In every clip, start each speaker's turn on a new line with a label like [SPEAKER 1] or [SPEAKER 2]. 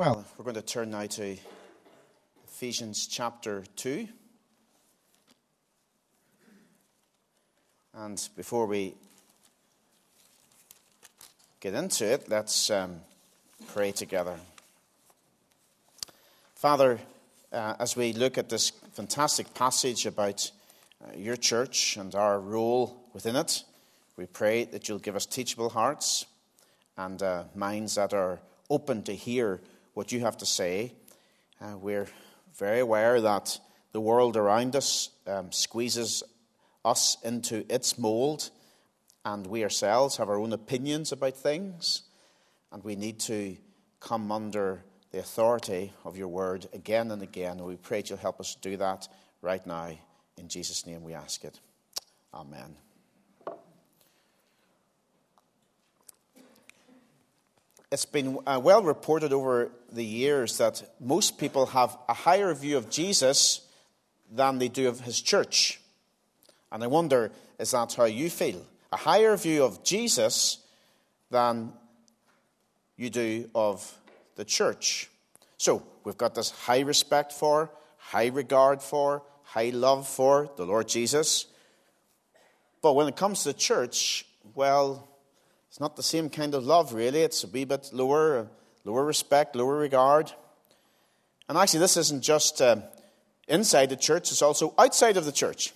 [SPEAKER 1] Well, we're going to turn now to Ephesians chapter 2. And before we get into it, let's um, pray together. Father, uh, as we look at this fantastic passage about uh, your church and our role within it, we pray that you'll give us teachable hearts and uh, minds that are open to hear what you have to say. Uh, we're very aware that the world around us um, squeezes us into its mold, and we ourselves have our own opinions about things, and we need to come under the authority of your word again and again. And we pray that you'll help us do that right now. In Jesus' name we ask it. Amen. It's been uh, well reported over the years that most people have a higher view of Jesus than they do of his church. And I wonder, is that how you feel? A higher view of Jesus than you do of the church. So, we've got this high respect for, high regard for, high love for the Lord Jesus. But when it comes to the church, well, it's not the same kind of love, really. It's a wee bit lower, lower respect, lower regard. And actually, this isn't just uh, inside the church, it's also outside of the church.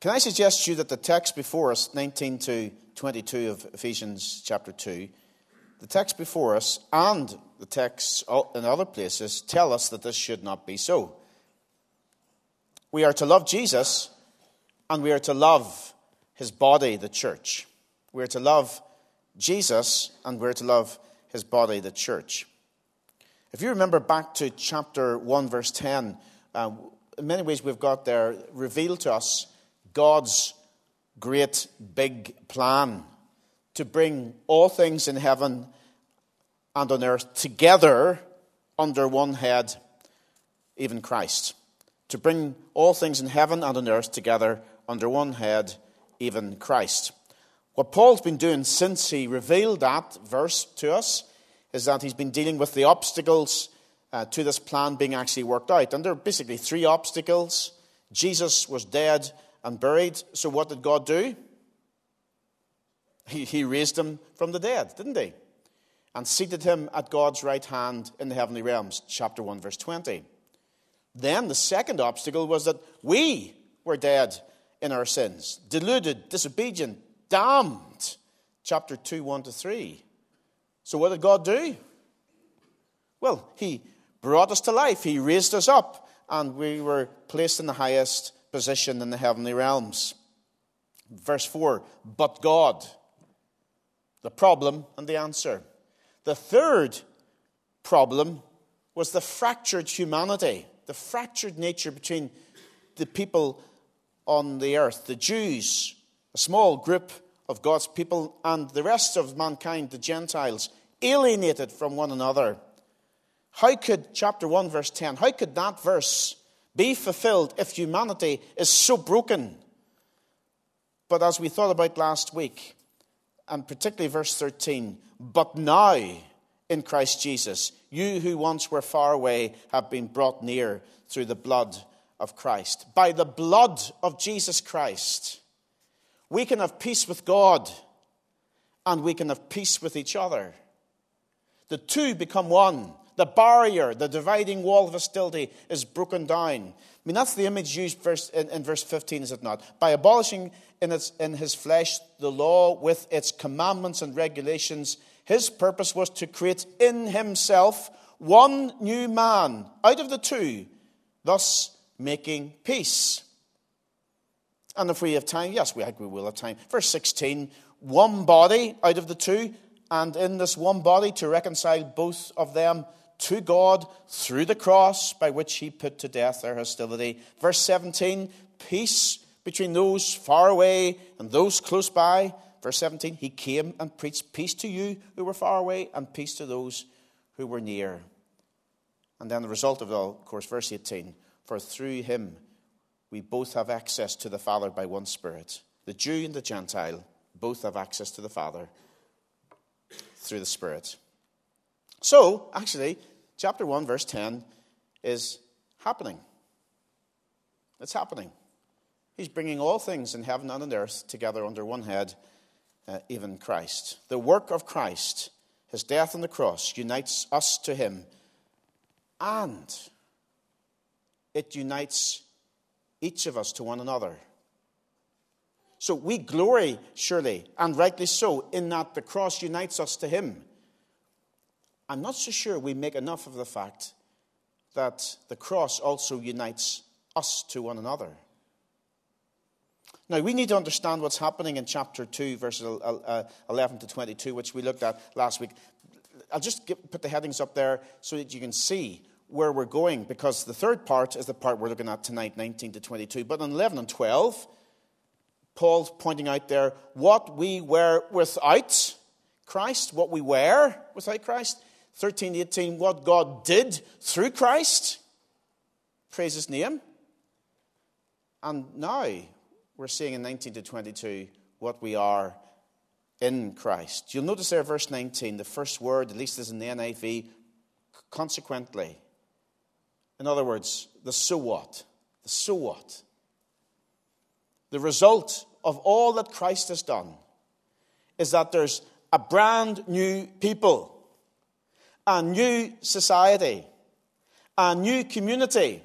[SPEAKER 1] Can I suggest to you that the text before us, 19 to 22 of Ephesians chapter 2, the text before us and the texts in other places tell us that this should not be so. We are to love Jesus and we are to love his body, the church. We're to love Jesus and we're to love his body, the church. If you remember back to chapter 1, verse 10, uh, in many ways we've got there revealed to us God's great big plan to bring all things in heaven and on earth together under one head, even Christ. To bring all things in heaven and on earth together under one head, even Christ. What Paul's been doing since he revealed that verse to us is that he's been dealing with the obstacles uh, to this plan being actually worked out. And there are basically three obstacles. Jesus was dead and buried. So what did God do? He, he raised him from the dead, didn't he? And seated him at God's right hand in the heavenly realms. Chapter 1, verse 20. Then the second obstacle was that we were dead in our sins, deluded, disobedient, damned. Chapter 2, 1 to 3. So, what did God do? Well, He brought us to life, He raised us up, and we were placed in the highest position in the heavenly realms. Verse 4 But God, the problem and the answer. The third problem was the fractured humanity, the fractured nature between the people on the earth the Jews, a small group of God's people, and the rest of mankind, the Gentiles, alienated from one another. How could, chapter 1, verse 10, how could that verse be fulfilled if humanity is so broken? But as we thought about last week, and particularly verse 13, but now in Christ Jesus, you who once were far away have been brought near through the blood of Christ. By the blood of Jesus Christ, we can have peace with God and we can have peace with each other. The two become one. The barrier, the dividing wall of hostility is broken down. I mean, that's the image used in, in verse 15, is it not? By abolishing in, its, in his flesh the law with its commandments and regulations, his purpose was to create in himself one new man out of the two, thus making peace. And if we have time, yes, we, we will have time. Verse 16 one body out of the two, and in this one body to reconcile both of them to God through the cross by which he put to death their hostility. Verse 17 peace between those far away and those close by. Verse 17 he came and preached peace to you who were far away and peace to those who were near. And then the result of it all, of course, verse 18 for through him we both have access to the Father by one Spirit. The Jew and the Gentile both have access to the Father through the Spirit. So, actually, chapter 1, verse 10 is happening. It's happening. He's bringing all things in heaven and on earth together under one head, uh, even Christ. The work of Christ, his death on the cross, unites us to him, and it unites each of us to one another. So we glory, surely, and rightly so, in that the cross unites us to him. I'm not so sure we make enough of the fact that the cross also unites us to one another. Now, we need to understand what's happening in chapter 2, verses uh, uh, 11 to 22, which we looked at last week. I'll just put the headings up there so that you can see where we're going, because the third part is the part we're looking at tonight, 19 to 22. But in 11 and 12, Paul's pointing out there what we were without Christ, what we were without Christ. 13 to 18, what God did through Christ. Praise his name. And now we're seeing in 19 to 22 what we are in Christ. You'll notice there, verse 19, the first word, at least is in the NIV, consequently. In other words, the so what. The so what. The result of all that Christ has done is that there's a brand new people, a new society, a new community,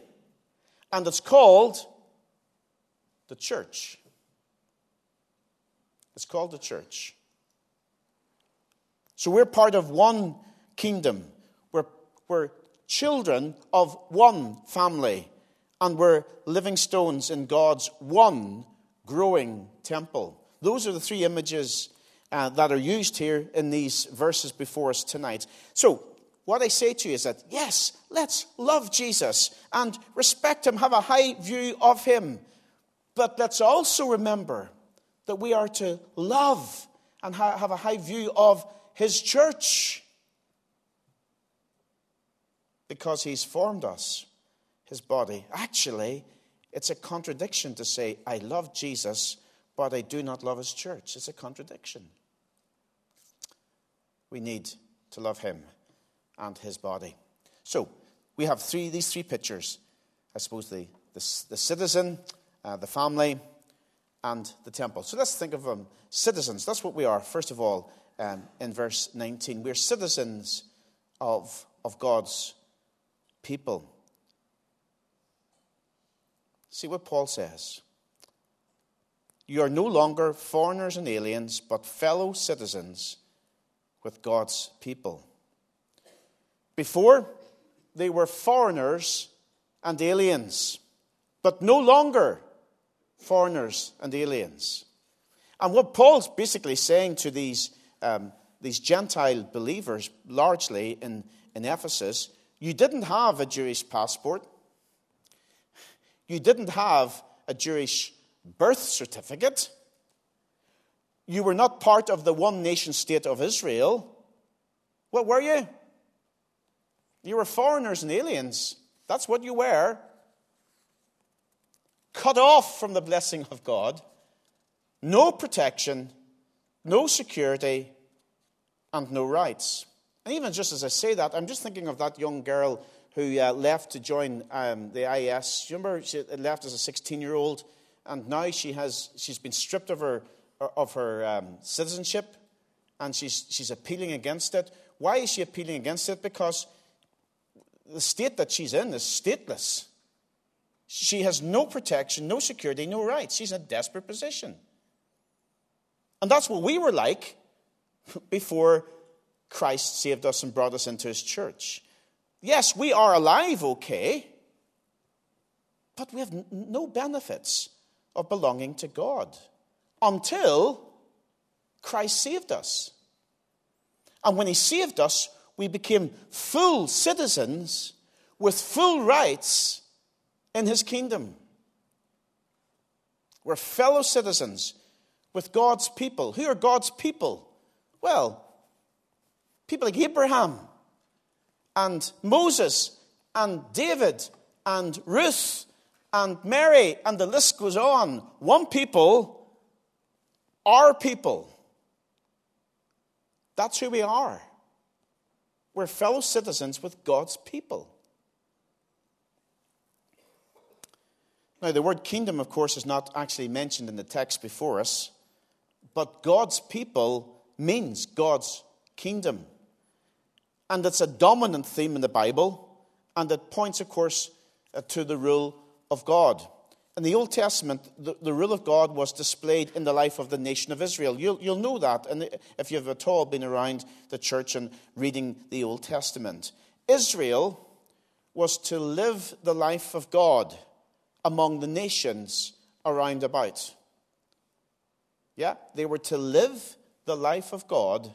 [SPEAKER 1] and it's called the church. It's called the church. So we're part of one kingdom. We're, we're children of one family. And we're living stones in God's one growing temple. Those are the three images uh, that are used here in these verses before us tonight. So, what I say to you is that, yes, let's love Jesus and respect him, have a high view of him. But let's also remember that we are to love and ha- have a high view of his church because he's formed us, his body. Actually, it's a contradiction to say, I love Jesus, but I do not love his church. It's a contradiction. We need to love him and his body. So, we have three, these three pictures. I suppose the, the, the citizen, uh, the family, and the temple. So let's think of them citizens. That's what we are, first of all, um, in verse 19. We're citizens of, of God's people. See what Paul says. You are no longer foreigners and aliens, but fellow citizens with God's people. Before, they were foreigners and aliens, but no longer foreigners and aliens. And what Paul's basically saying to these, um, these Gentile believers, largely in, in Ephesus, you didn't have a Jewish passport you didn't have a Jewish birth certificate. You were not part of the one nation state of Israel. What were you? You were foreigners and aliens. That's what you were. Cut off from the blessing of God. No protection, no security, and no rights. And even just as I say that, I'm just thinking of that young girl who uh, left to join um, the IS. You Remember, she left as a 16 year old, and now she has, she's been stripped of her, of her um, citizenship, and she's, she's appealing against it. Why is she appealing against it? Because the state that she's in is stateless. She has no protection, no security, no rights. She's in a desperate position. And that's what we were like before Christ saved us and brought us into his church. Yes, we are alive, okay, but we have no benefits of belonging to God until Christ saved us. And when He saved us, we became full citizens with full rights in His kingdom. We're fellow citizens with God's people. Who are God's people? Well, people like Abraham and Moses and David and Ruth and Mary, and the list goes on. One people, our people. That's who we are. We're fellow citizens with God's people. Now, the word kingdom, of course, is not actually mentioned in the text before us, but God's people means God's kingdom. And it's a dominant theme in the Bible, and it points, of course, uh, to the rule of God. In the Old Testament, the, the, rule of God was displayed in the life of the nation of Israel. You'll, you'll know that and if you've at all been around the church and reading the Old Testament. Israel was to live the life of God among the nations around about. Yeah, they were to live the life of God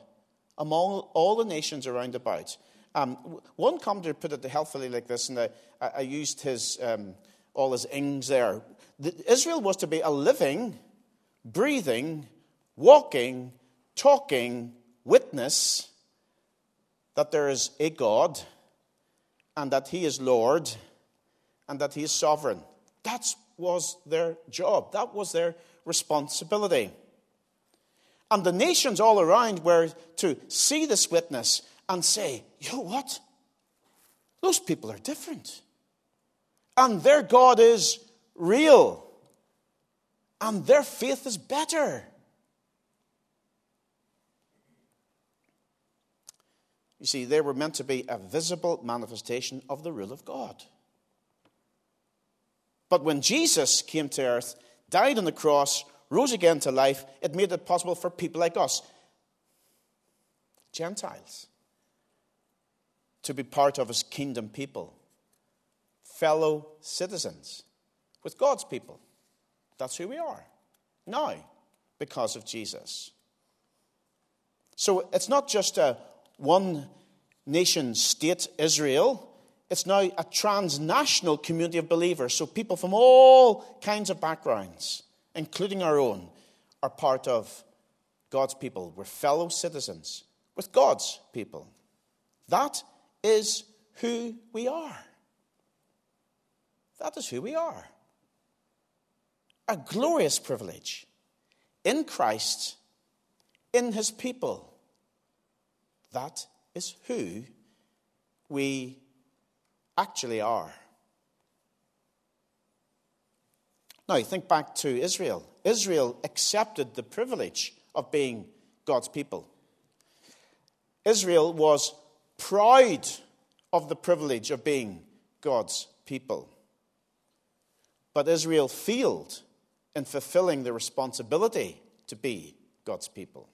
[SPEAKER 1] among all the nations around about. Um, one commentator put it helpfully like this, and I, I used his, um, all his ings there. The, Israel was to be a living, breathing, walking, talking witness that there is a God and that He is Lord and that He is sovereign. That was their job, that was their responsibility. And the nations all around were to see this witness and say, you know what? Those people are different. And their God is real. And their faith is better. You see, they were meant to be a visible manifestation of the rule of God. But when Jesus came to earth, died on the cross, rose again to life, it made it possible for people like us, Gentiles, to be part of his kingdom people, fellow citizens with God's people. That's who we are now because of Jesus. So it's not just a one nation state, Israel. It's now a transnational community of believers. So people from all kinds of backgrounds including our own, are part of God's people. We're fellow citizens with God's people. That is who we are. That is who we are. A glorious privilege in Christ, in his people. That is who we actually are. Now, you think back to Israel. Israel accepted the privilege of being God's people. Israel was proud of the privilege of being God's people. But Israel failed in fulfilling the responsibility to be God's people.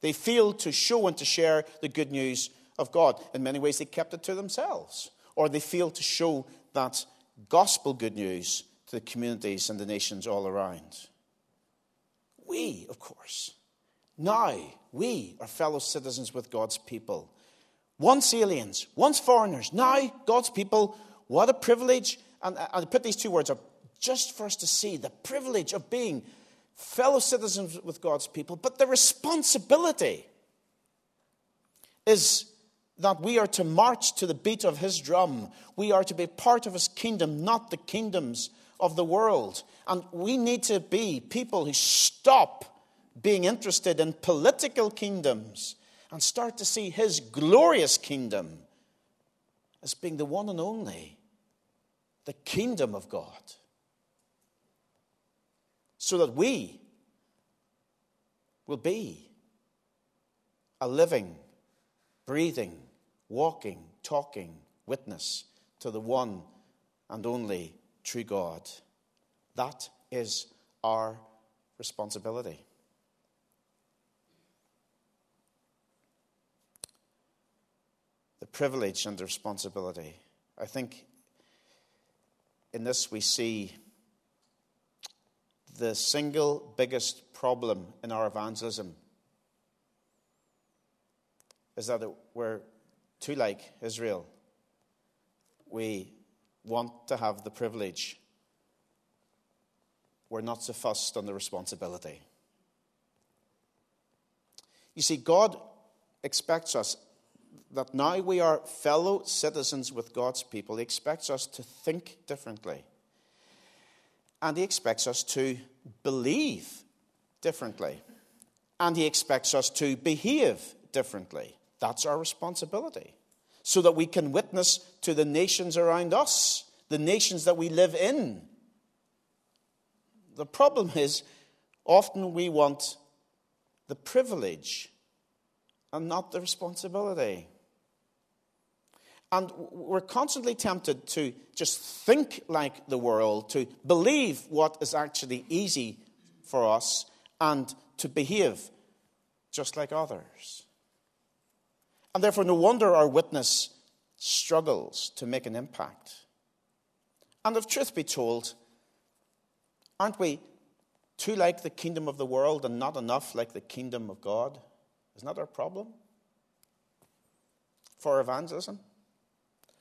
[SPEAKER 1] They failed to show and to share the good news of God. In many ways, they kept it to themselves, or they failed to show that gospel good news to the communities and the nations all around. We, of course, now we are fellow citizens with God's people. Once aliens, once foreigners, now God's people. What a privilege. And I put these two words up just for us to see the privilege of being fellow citizens with God's people, but the responsibility is that we are to march to the beat of his drum. We are to be part of his kingdom, not the kingdoms of the world. And we need to be people who stop being interested in political kingdoms and start to see his glorious kingdom as being the one and only, the kingdom of God. So that we will be a living, breathing, walking, talking witness to the one and only true God. That is our responsibility. The privilege and the responsibility. I think in this we see the single biggest problem in our evangelism is that we're too like Israel. We want to have the privilege, we're not so fussed on the responsibility. You see, God expects us that now we are fellow citizens with God's people. He expects us to think differently. And He expects us to believe differently. And He expects us to behave differently. That's our responsibility. So that we can witness to the nations around us, the nations that we live in. The problem is, often we want the privilege and not the responsibility. And we're constantly tempted to just think like the world, to believe what is actually easy for us, and to behave just like others. And therefore, no wonder our witness struggles to make an impact. And if truth be told, aren't we too like the kingdom of the world and not enough like the kingdom of God? Isn't that our problem for evangelism?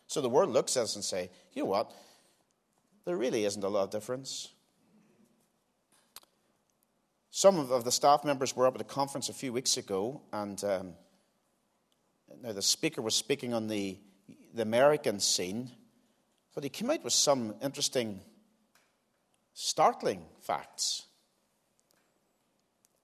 [SPEAKER 1] So the world looks at us and say, you know what? There really isn't a lot of difference. Some of the staff members were up at a conference a few weeks ago, and um, now the speaker was speaking on the, the American scene, but he came out with some interesting, startling facts.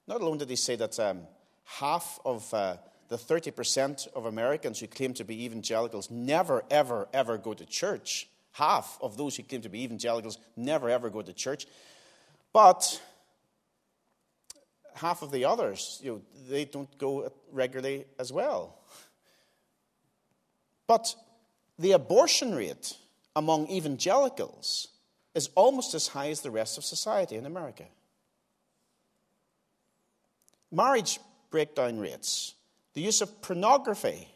[SPEAKER 1] Not alone did he say that um, half of uh, the 30% of Americans who claim to be evangelicals never, ever, ever go to church. Half of those who claim to be evangelicals never, ever go to church. But half of the others, you know, they don't go regularly as well. But the abortion rate among evangelicals is almost as high as the rest of society in America. Marriage breakdown rates the use of pornography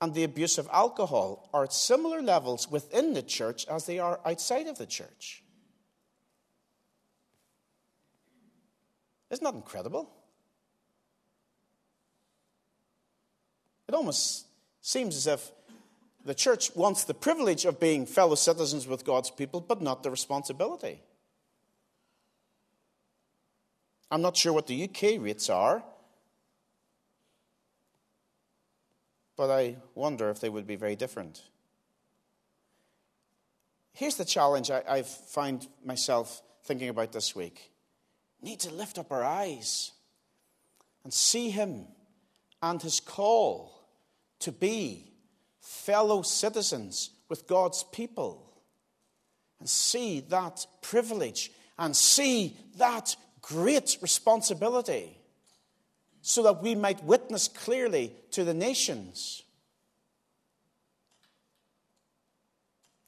[SPEAKER 1] and the abuse of alcohol are at similar levels within the church as they are outside of the church. Isn't that incredible? It almost seems as if the church wants the privilege of being fellow citizens with God's people, but not the responsibility. I'm not sure what the UK rates are, but I wonder if they would be very different. Here's the challenge I, I've found myself thinking about this week. Need to lift up our eyes and see Him and His call to be fellow citizens with God's people and see that privilege and see that great responsibility so that we might witness clearly to the nations.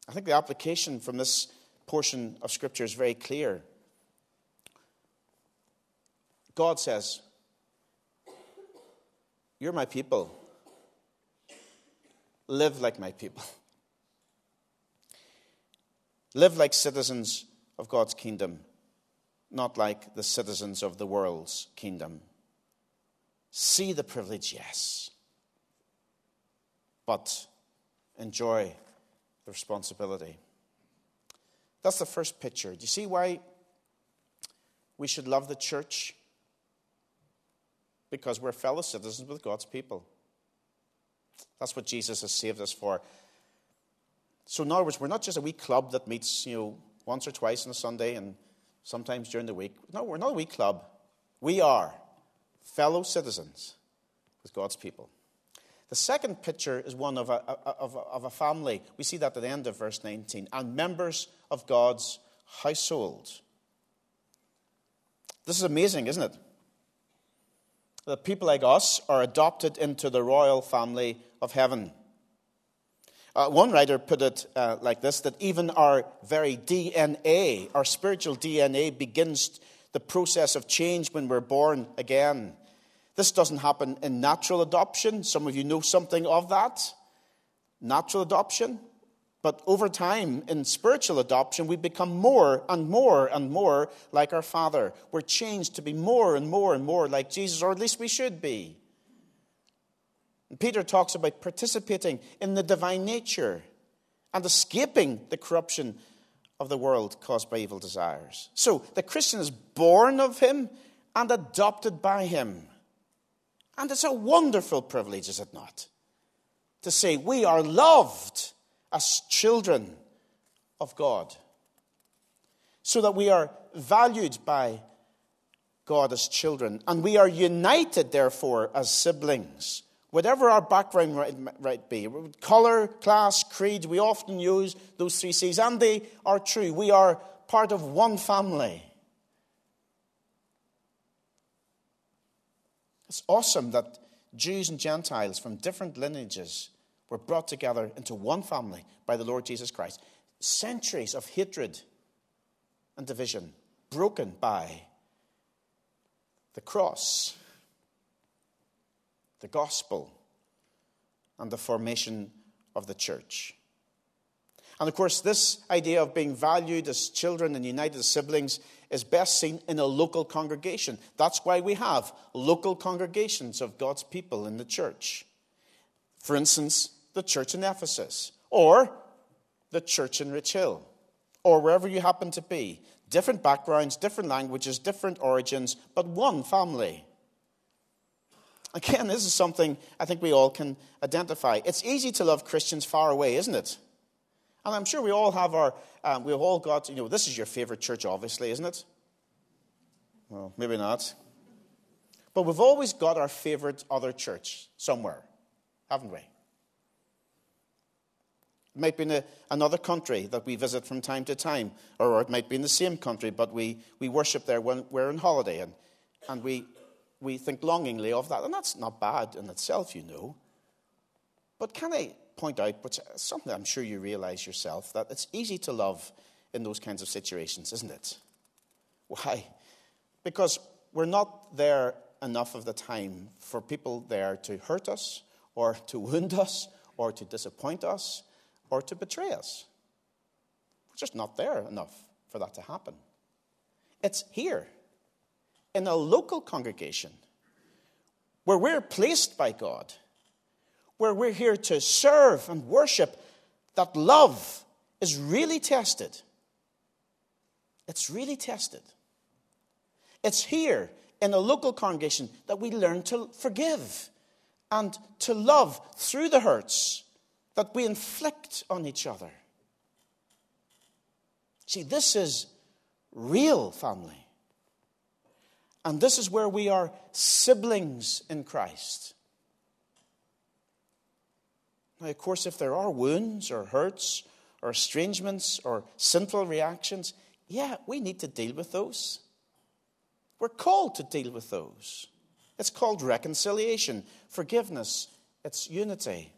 [SPEAKER 1] I think the application from this portion of Scripture is very clear. God says, You're my people. Live like my people. Live like citizens of God's kingdom, not like the citizens of the world's kingdom. See the privilege, yes. But enjoy the responsibility. That's the first picture. Do you see why we should love the church? Because we're fellow citizens with God's people. That's what Jesus has saved us for. So, in other words, we're not just a wee club that meets, you know, once or twice on a Sunday and sometimes during the week. No, we're not a wee club. We are fellow citizens with God's people. The second picture is one of a, of, a, of a family. We see that at the end of verse 19. And members of God's household. This is amazing, isn't it? That people like us are adopted into the royal family of heaven. Uh, one writer put it uh, like this that even our very DNA, our spiritual DNA, begins the process of change when we're born again. This doesn't happen in natural adoption. Some of you know something of that. Natural adoption. But over time, in spiritual adoption, we become more and more and more like our Father. We're changed to be more and more and more like Jesus, or at least we should be. Peter talks about participating in the divine nature and escaping the corruption of the world caused by evil desires. So the Christian is born of him and adopted by him. And it's a wonderful privilege, is it not? To say we are loved as children of God. So that we are valued by God as children. And we are united, therefore, as siblings whatever our background might, be, color, class, creed, we often use those three C's, and they are true. We are part of one family. It's awesome that Jews and Gentiles from different lineages were brought together into one family by the Lord Jesus Christ. Centuries of hatred and division broken by the cross, the gospel, and the formation of the church. And of course, this idea of being valued as children and united as siblings is best seen in a local congregation. That's why we have local congregations of God's people in the church. For instance, the church in Ephesus, or the church in Rich Hill, or wherever you happen to be. Different backgrounds, different languages, different origins, but one family. Again, this is something I think we all can identify. It's easy to love Christians far away, isn't it? And I'm sure we all have our, um, we've all got, you know, this is your favorite church, obviously, isn't it? Well, maybe not. But we've always got our favorite other church somewhere, haven't we? It might be in a, another country that we visit from time to time, or it might be in the same country, but we, we worship there when we're on holiday, and, and we, we think longingly of that. And that's not bad in itself, you know. But can I point out, which is something I'm sure you realize yourself, that it's easy to love in those kinds of situations, isn't it? Why? Because we're not there enough of the time for people there to hurt us, or to wound us, or to disappoint us, or to betray us. We're just not there enough for that to happen. It's here, in a local congregation, where we're placed by God where we're here to serve and worship, that love is really tested. It's really tested. It's here in a local congregation that we learn to forgive and to love through the hurts that we inflict on each other. See, this is real family. And this is where we are siblings in Christ. Now, of course, if there are wounds or hurts or estrangements or sinful reactions, yeah, we need to deal with those. We're called to deal with those. It's called reconciliation, forgiveness, it's unity.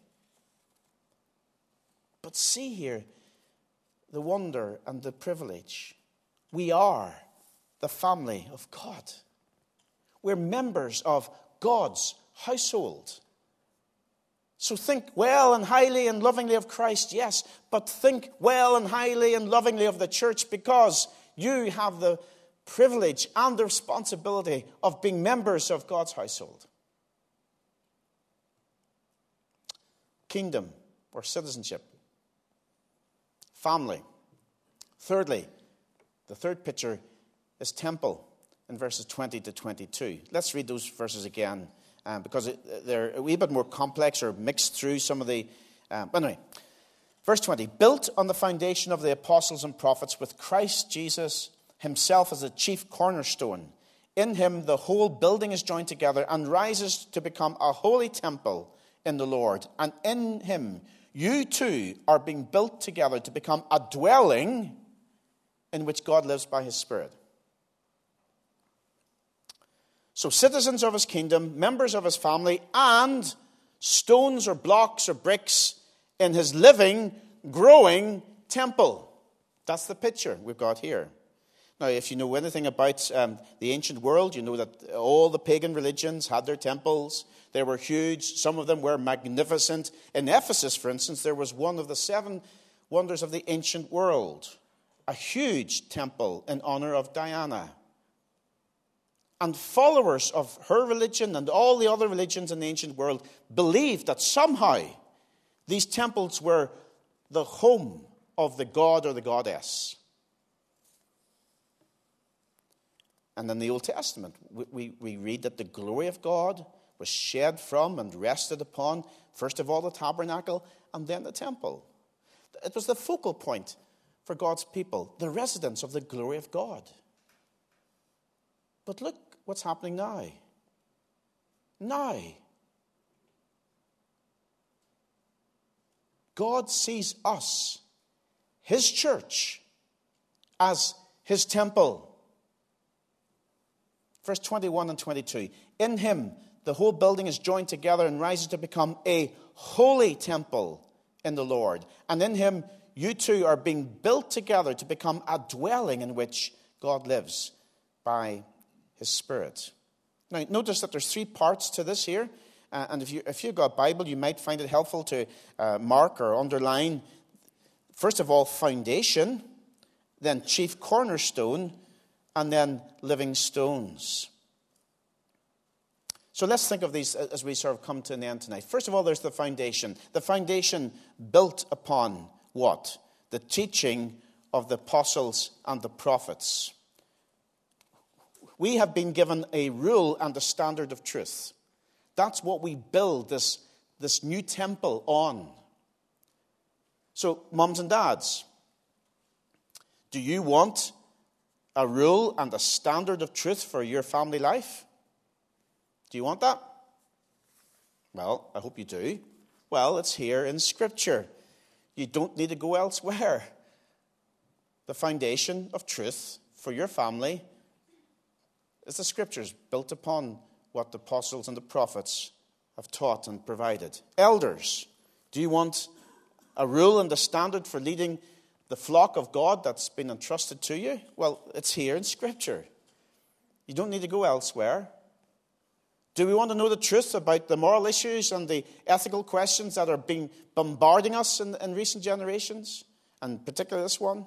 [SPEAKER 1] But see here the wonder and the privilege. We are the family of God. We're members of God's household. So think well and highly and lovingly of Christ, yes, but think well and highly and lovingly of the church because you have the privilege and the responsibility of being members of God's household. Kingdom or citizenship. Family. Thirdly, the third picture is temple in verses 20 to 22. Let's read those verses again um, because it, they're a wee bit more complex or mixed through some of the. Um, anyway, verse 20 built on the foundation of the apostles and prophets, with Christ Jesus himself as the chief cornerstone. In him, the whole building is joined together and rises to become a holy temple in the Lord. And in him, you too are being built together to become a dwelling in which God lives by his Spirit. So, citizens of his kingdom, members of his family, and stones or blocks or bricks in his living, growing temple. That's the picture we've got here. Now, if you know anything about um, the ancient world, you know that all the pagan religions had their temples. They were huge. Some of them were magnificent. In Ephesus, for instance, there was one of the seven wonders of the ancient world a huge temple in honor of Diana and followers of her religion and all the other religions in the ancient world believed that somehow these temples were the home of the god or the goddess. And in the Old Testament, we, we, we read that the glory of God was shed from and rested upon, first of all, the tabernacle and then the temple. It was the focal point for God's people, the residence of the glory of God. But look what's happening now. Now. God sees us, His church, as His temple. Verse 21 and 22 In Him, the whole building is joined together and rises to become a holy temple in the Lord. And in Him, you too are being built together to become a dwelling in which God lives by His Spirit. Now, notice that there's three parts to this here. Uh, and if, you, if you've got Bible, you might find it helpful to uh, mark or underline, first of all, foundation, then chief cornerstone, and then living stones. So let's think of these as we sort of come to an end tonight. First of all, there's the foundation. The foundation built upon what? The teaching of the apostles and the prophets. We have been given a rule and a standard of truth. That's what we build this, this new temple on. So, mums and dads, do you want a rule and a standard of truth for your family life? Do you want that? Well, I hope you do. Well, it's here in Scripture. You don't need to go elsewhere. The foundation of truth for your family is the Scriptures built upon what the apostles and the prophets have taught and provided. Elders, do you want a rule and a standard for leading the flock of God that's been entrusted to you? Well, it's here in Scripture. You don't need to go elsewhere. Do we want to know the truth about the moral issues and the ethical questions that are being bombarding us in, in recent generations, and particularly this one?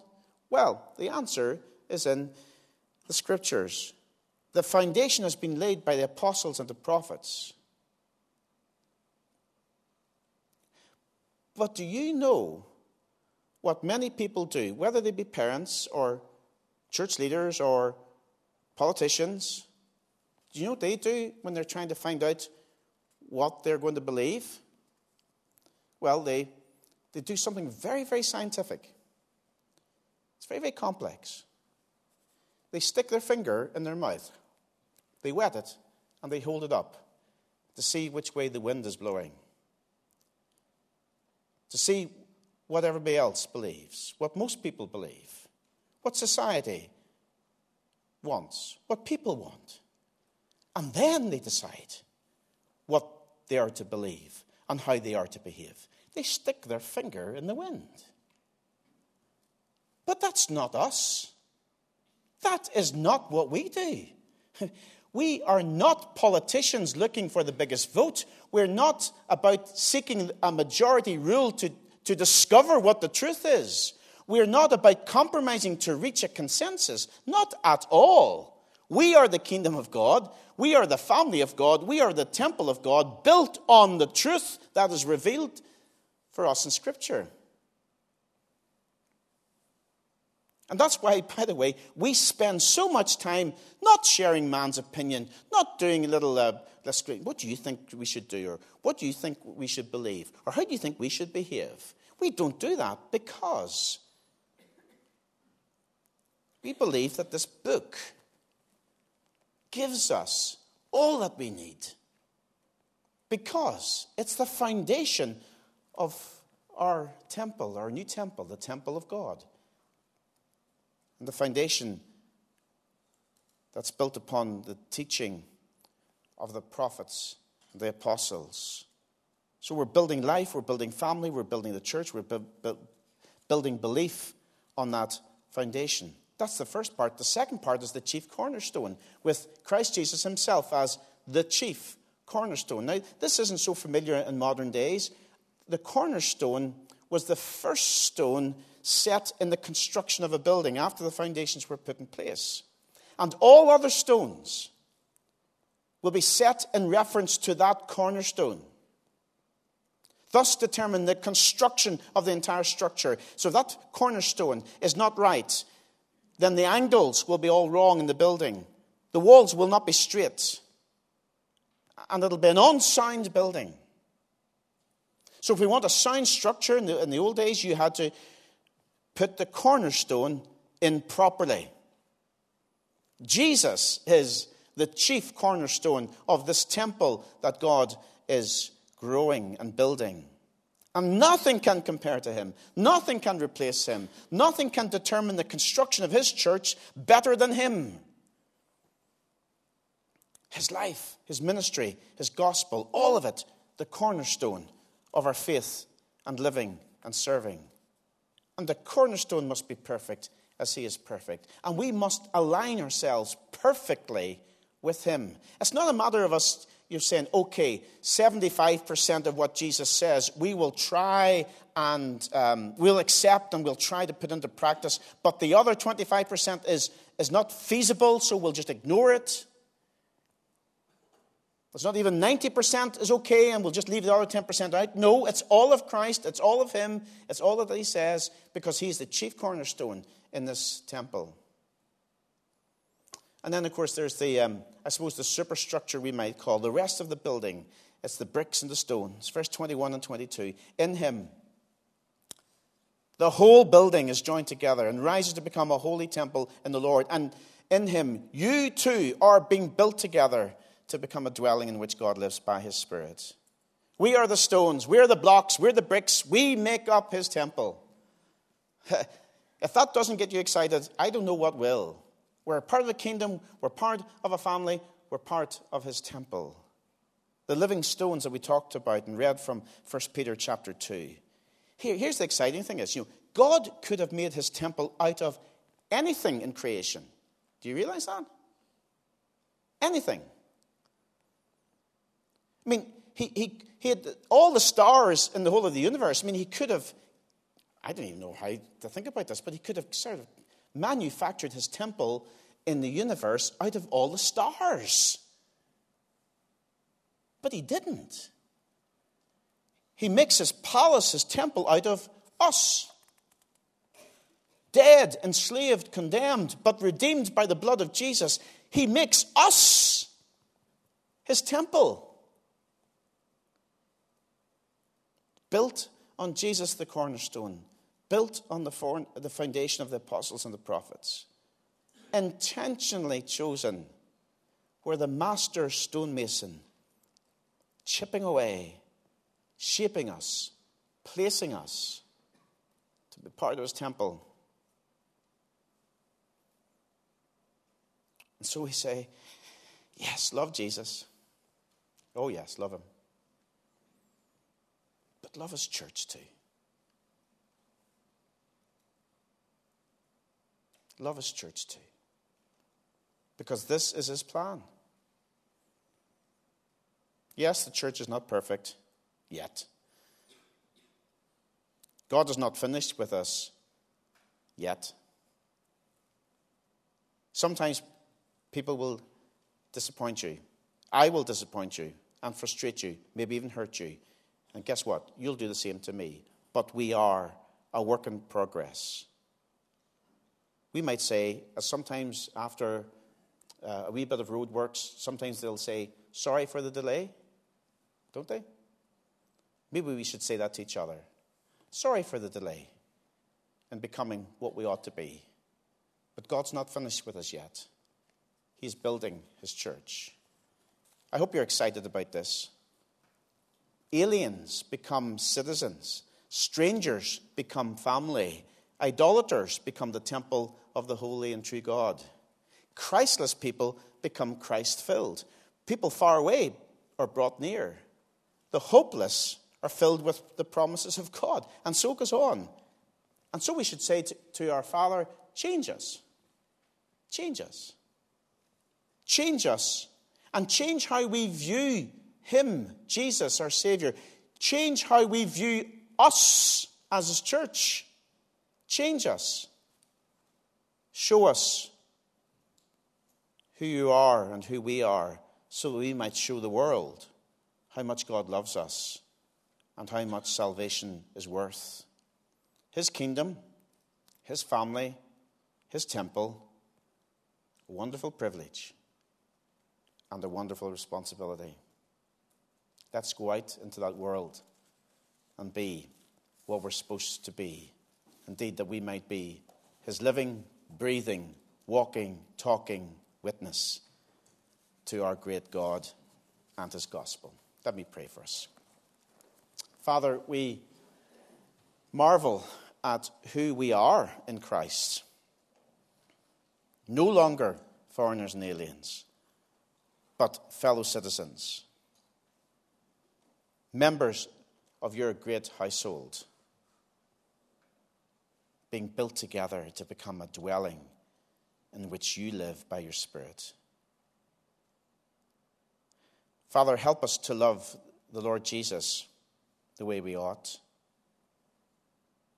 [SPEAKER 1] Well, the answer is in the Scriptures. The foundation has been laid by the apostles and the prophets. But do you know what many people do, whether they be parents or church leaders or politicians? Do you know what they do when they're trying to find out what they're going to believe? Well, they, they do something very, very scientific. It's very, very complex. They stick their finger in their mouth they wet it and they hold it up to see which way the wind is blowing, to see what everybody else believes, what most people believe, what society wants, what people want. And then they decide what they are to believe and how they are to behave. They stick their finger in the wind. But that's not us. That is not what we do. We are not politicians looking for the biggest vote. We're not about seeking a majority rule to, to discover what the truth is. We're not about compromising to reach a consensus. Not at all. We are the kingdom of God. We are the family of God. We are the temple of God built on the truth that is revealed for us in Scripture. And that's why, by the way, we spend so much time not sharing man's opinion, not doing a little, uh, let's what do you think we should do, or what do you think we should believe, or how do you think we should behave? We don't do that because we believe that this book gives us all that we need because it's the foundation of our temple, our new temple, the temple of God and the foundation that's built upon the teaching of the prophets and the apostles. So we're building life, we're building family, we're building the church, we're bu- bu- building belief on that foundation. That's the first part. The second part is the chief cornerstone, with Christ Jesus himself as the chief cornerstone. Now, this isn't so familiar in modern days. The cornerstone was the first stone set in the construction of a building after the foundations were put in place. And all other stones will be set in reference to that cornerstone. Thus, determine the construction of the entire structure. So, if that cornerstone is not right, then the angles will be all wrong in the building. The walls will not be straight. And it'll be an unsound building. So, if we want a sound structure, in the, in the old days, you had to put the cornerstone in properly. Jesus is the chief cornerstone of this temple that God is growing and building. And nothing can compare to him. Nothing can replace him. Nothing can determine the construction of his church better than him. His life, his ministry, his gospel, all of it, the cornerstone of our faith and living and serving. And the cornerstone must be perfect as he is perfect. And we must align ourselves perfectly with him. It's not a matter of us you're saying, okay, 75% of what Jesus says, we will try and um, we'll accept and we'll try to put into practice, but the other 25% is, is not feasible, so we'll just ignore it. It's not even 90% is okay and we'll just leave the other 10% out. No, it's all of Christ, it's all of Him, it's all that He says, because He's the chief cornerstone in this temple. And then, of course, there's the, um, I suppose, the superstructure we might call the rest of the building. It's the bricks and the stones. Verse 21 and 22. In him, the whole building is joined together and rises to become a holy temple in the Lord. And in him, you too are being built together to become a dwelling in which God lives by his Spirit. We are the stones, we're the blocks, we're the bricks, we make up his temple. if that doesn't get you excited, I don't know what will. We're a part of the kingdom, we're part of a family, we're part of his temple. The living stones that we talked about and read from 1 Peter chapter 2. Here, here's the exciting thing is, you know, God could have made his temple out of anything in creation. Do you realize that? Anything. I mean, he, he, he had all the stars in the whole of the universe. I mean, he could have, I don't even know how to think about this, but he could have sort of manufactured his temple in the universe out of all the stars. But he didn't. He makes his palace, his temple, out of us. Dead, enslaved, condemned, but redeemed by the blood of Jesus. He makes us his temple. Built on Jesus the cornerstone built on the, the foundation of the apostles and the prophets, intentionally chosen where the master stonemason, chipping away, shaping us, placing us to be part of his temple. And so we say, yes, love Jesus. Oh, yes, love him. But love his church too. love his church too. Because this is his plan. Yes, the church is not perfect yet. God is not finished with us yet. Sometimes people will disappoint you. I will disappoint you and frustrate you, maybe even hurt you. And guess what? You'll do the same to me. But we are a work in progress. We might say, as sometimes after uh, a wee bit of road works, sometimes they'll say, sorry for the delay, don't they? Maybe we should say that to each other. Sorry for the delay in becoming what we ought to be. But God's not finished with us yet. He's building his church. I hope you're excited about this. Aliens become citizens, strangers become family, idolaters become the temple of the holy and true God. Christless people become Christ filled. People far away are brought near. The hopeless are filled with the promises of God. And so goes on. And so we should say to, to our Father, change us. Change us. Change us. And change how we view Him, Jesus, our Savior. Change how we view us as His church. Change us. Show us who you are and who we are so that we might show the world how much God loves us and how much salvation is worth. His kingdom, His family, His temple, a wonderful privilege and a wonderful responsibility. Let's go out into that world and be what we're supposed to be. Indeed, that we might be His living breathing, walking, talking witness to our great God and his gospel. Let me pray for us. Father, we marvel at who we are in Christ. No longer foreigners and aliens, but fellow citizens, members of your great household, being built together to become a dwelling in which you live by your Spirit. Father, help us to love the Lord Jesus the way we ought.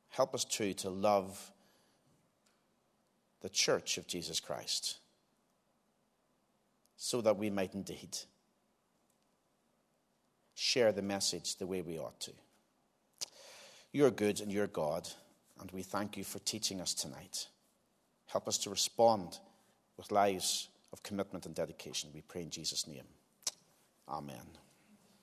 [SPEAKER 1] Help us too to love the church of Jesus Christ so that we might indeed share the message the way we ought to. You're good and you're God, and we thank you for teaching us tonight. Help us to respond with lives of commitment and dedication. We pray in Jesus' name. Amen.